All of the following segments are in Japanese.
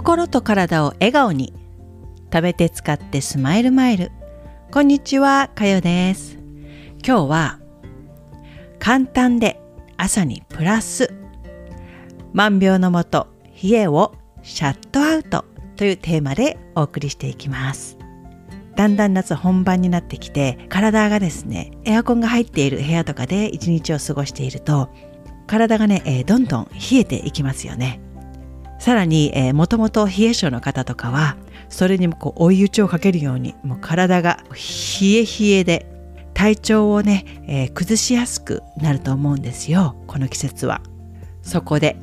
心と体を笑顔に。食べて使ってスマイルマイル。こんにちはかよです。今日は簡単で朝にプラス。万病のもと冷えをシャットアウトというテーマでお送りしていきます。だんだん夏本番になってきて体がですねエアコンが入っている部屋とかで一日を過ごしていると体がね、えー、どんどん冷えていきますよね。さらに、えー、もともと冷え性の方とかはそれにもこう追い打ちをかけるようにもう体が冷え冷えで体調をね、えー、崩しやすくなると思うんですよこの季節は。そこで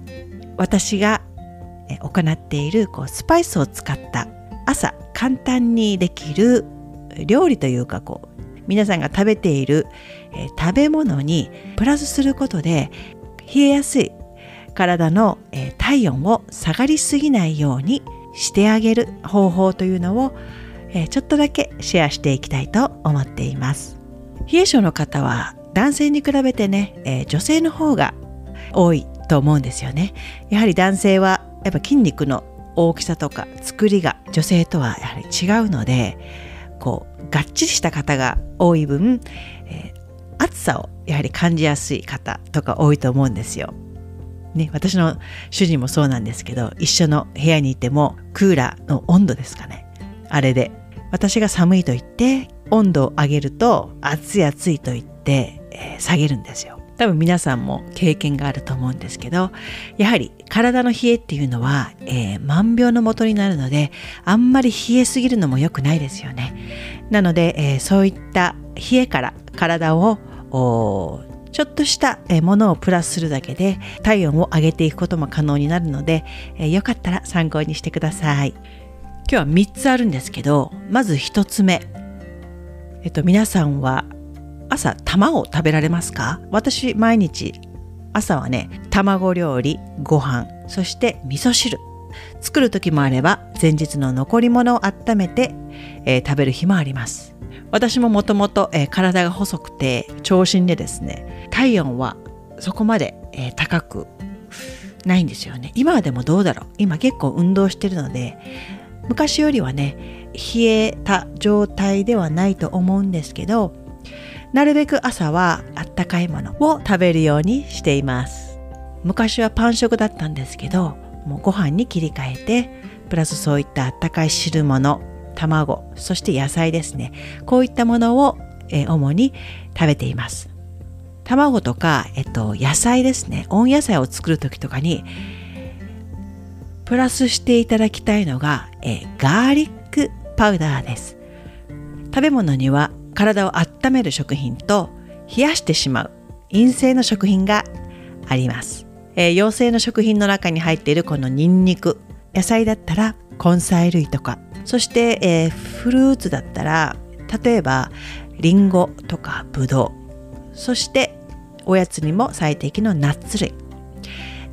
私が行っているこうスパイスを使った朝簡単にできる料理というかこう皆さんが食べている、えー、食べ物にプラスすることで冷えやすい体の、体温を下がりすぎないようにしてあげる方法というのを、ちょっとだけシェアしていきたいと思っています。冷え性の方は男性に比べてね、女性の方が多いと思うんですよね。やはり男性はやっぱ筋肉の大きさとか作りが女性とはやはり違うのでこうがっちりした方が多い分、え、暑さをやはり感じやすい方とか多いと思うんですよ。ね、私の主人もそうなんですけど一緒の部屋にいてもクーラーの温度ですかね。あれで。私が寒いと言って温度を上げると暑い暑いと言って、えー、下げるんですよ。多分皆さんも経験があると思うんですけどやはり体の冷えっていうのは、えー、万病のもとになるのであんまり冷えすぎるのも良くないですよね。なので、えー、そういった冷えから体をちょっとしたものをプラスするだけで体温を上げていくことも可能になるので、よかったら参考にしてください。今日は3つあるんですけど、まず1つ目。えっと、皆さんは朝卵を食べられますか？私毎日朝はね、卵料理、ご飯、そして味噌汁。作る時もあれば前日の残り物を温めて、えー、食べる日もあります。私ももともと体が細くて長身でですね体温はそこまで、えー、高くないんですよね。今はでもどうだろう。今結構運動してるので昔よりはね冷えた状態ではないと思うんですけどなるべく朝はあったかいものを食べるようにしています。昔はパン食だったんですけどもうご飯に切り替えてプラスそういったあったかい汁物卵そして野菜ですね。こういったものを、えー、主に食べています。卵とか、えっと、野菜ですね。温野菜を作る時とかにプラスしていただきたいのが、えー、ガーリックパウダーです。食べ物には体を温める食品と冷やしてしまう陰性の食品があります、えー、陽性の食品の中に入っているこのニンニク。野菜だったら根菜類とか。そして、えー、フルーツだったら例えばリンゴとかブドウそしておやつにも最適のナッツ類。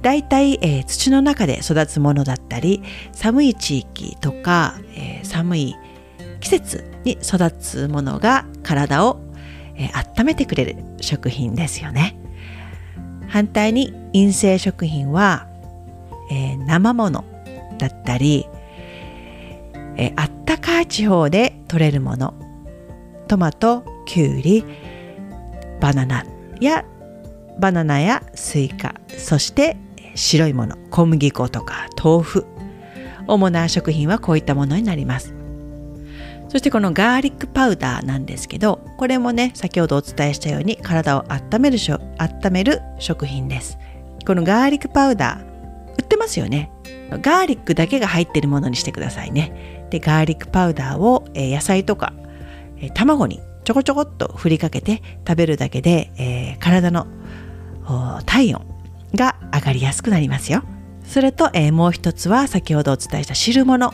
だいたい、えー、土の中で育つものだったり寒い地域とか、えー、寒い季節に育つものが体を、えー、温めてくれる食品ですよね。反対に陰性食品は、えー、生ものだったりえあったかい地方で採れるものトマトきゅうりバナナやバナナやスイカそして白いもの小麦粉とか豆腐。主な食品はこういったものになります。そしてこのガーリックパウダーなんですけどこれもね先ほどお伝えしたように体を温めるしょ温める食品ですこのガーリックパウダー売ってますよねガーリックだけが入ってるものにしてくださいねでガーリックパウダーを、えー、野菜とか、えー、卵にちょこちょこっと振りかけて食べるだけで、えー、体の体温が上がりやすくなりますよ。それと、えー、もう一つは先ほどお伝えした汁物。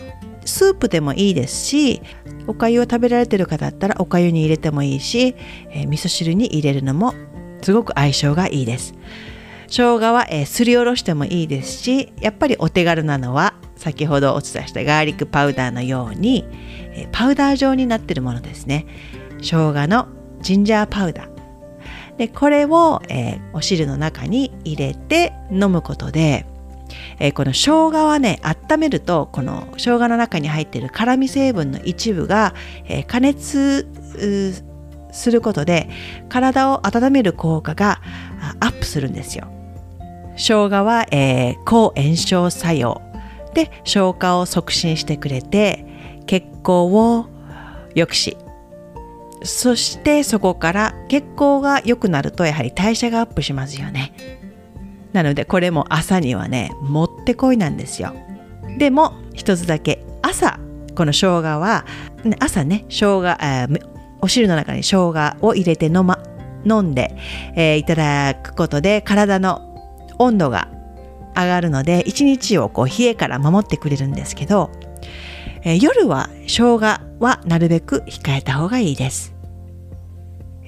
スープでもいいですし、おかゆを食べられてる方だったらおかゆに入れてもいいし、えー、味噌汁に入れるのもすごく相性がいいです。生姜は、えー、すりおろしてもいいですし、やっぱりお手軽なのは先ほどお伝えしたガーリックパウダーのようにパウダー状になってるものですね生姜のジンジャーパウダーでこれを、えー、お汁の中に入れて飲むことでえー、この生姜はね温めるとこの生姜の中に入っている辛味成分の一部が、えー、加熱することで体を温める効果がアップするんですよ。生姜は、えー、抗炎症作用で消化を促進してくれて血行を良くしそしてそこから血行が良くなるとやはり代謝がアップしますよね。なのでこれも朝にはねもってこいなんですよ。でも一つだけ朝この生姜は朝ね生姜お汁の中に生姜を入れて飲,、ま、飲んで、えー、いただくことで体の温度が上がるので一日をこう冷えから守ってくれるんですけど、えー、夜は生姜はなるべく控えた方がいいです。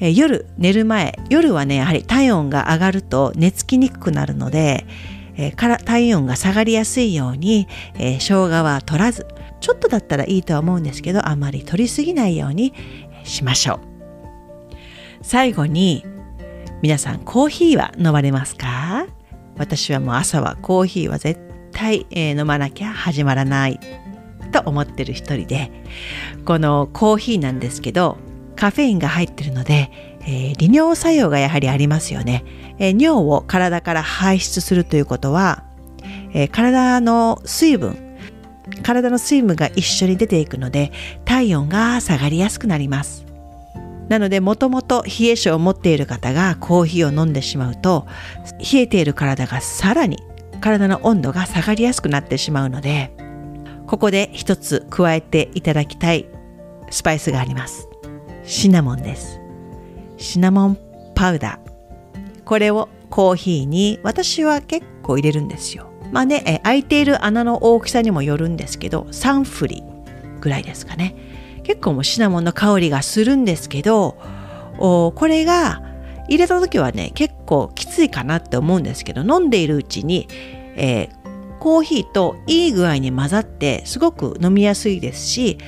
えー、夜寝る前夜はねやはり体温が上がると寝つきにくくなるので、えー、から体温が下がりやすいように、えー、生姜は取らずちょっとだったらいいとは思うんですけどあまり取りすぎないようにしましょう。最後に皆さんコーヒーは飲まれますか？私はもう朝はコーヒーは絶対、え、飲まなきゃ始まらないと思ってる一人でこのコーヒーなんですけどカフェインが入ってるので、えー、利尿作用がやはりありますよね、えー、尿を体から排出するということは、えー、体の水分体の水分が一緒に出ていくので体温が下がりやすくなります。なのでもともと冷え性を持っている方がコーヒーを飲んでしまうと冷えている体がさらに体の温度が下がりやすくなってしまうのでここで一つ加えていただきたいスパイスがあります。シナモンです。シナモンパウダー。これをコーヒーに私は結構入れるんですよ。まあね、え開いている穴の大きさにもよるんですけど3振りぐらいですかね。結構もうシナモンの香りがするんですけどおこれが入れた時はね結構きついかなって思うんですけど飲んでいるうちに、えー、コーヒーといい具合に混ざってすごく飲みやすいですし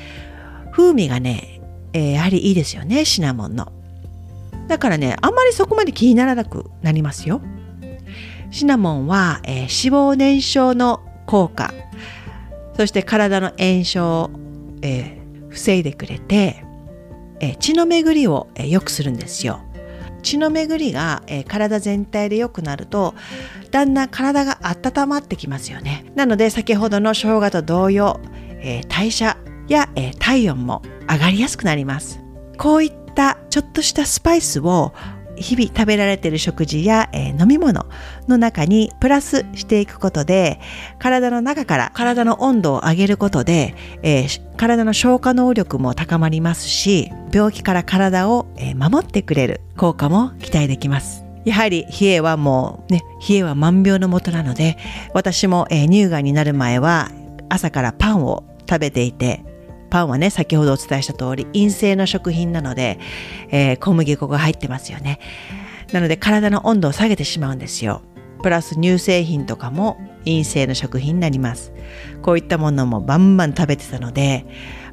風味がね、えー、やはりいいですよねシナモンのだからねあんまりそこまで気にならなくなりますよシナモンは、えー、脂肪燃焼の効果そして体の炎症を、えー、防いでくれて、えー、血の巡りを、えー、良くするんですよ。血の巡りが、えー、体全体で良くなるとだんだん体が温まってきますよね。なので先ほどの生姜と同様、えー、代謝や、えー、体温も上がりやすくなります。こういったちょっとしたスパイスを日々食べられている食事や、えー、飲み物の中にプラスしていくことで体の中から体の温度を上げることで、えー、体の消化能力も高まりますし病気から体を、えー、守ってくれる効果も期待できます。やはり冷えはもうね冷えは万病のもとなので私も、え乳がんになる前は朝からパンを食べていてパンはね、先ほどお伝えした通り、陰性の食品なので、えー、小麦粉が入ってますよね。なので体の温度を下げてしまうんですよ。プラス乳製品とかも陰性の食品になります。こういったものもバンバン食べてたので、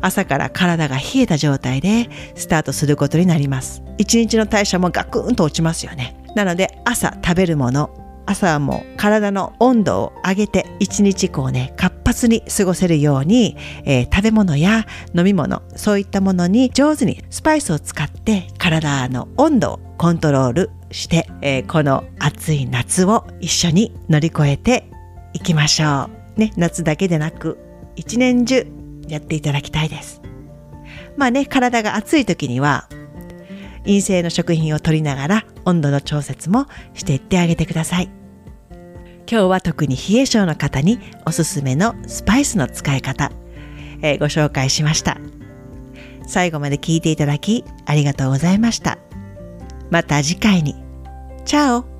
朝から体が冷えた状態でスタートすることになります。一日の代謝もガクンと落ちますよね。なので朝食べるもの、朝はもう体の温度を上げて一日こうね活発に過ごせるように、えー、食べ物や飲み物そういったものに上手にスパイスを使って体の温度をコントロールして、えー、この暑い夏を一緒に乗り越えていきましょう。ね、夏だけでなく一年中やっていただきたいです。まあね、体が暑い時には陰性の食品を取りながら温度の調節もしていってあげてください。今日は特に冷え性の方におすすめのスパイスの使い方、えー、ご紹介しました。最後まで聞いていただきありがとうございました。また次回に。チャオ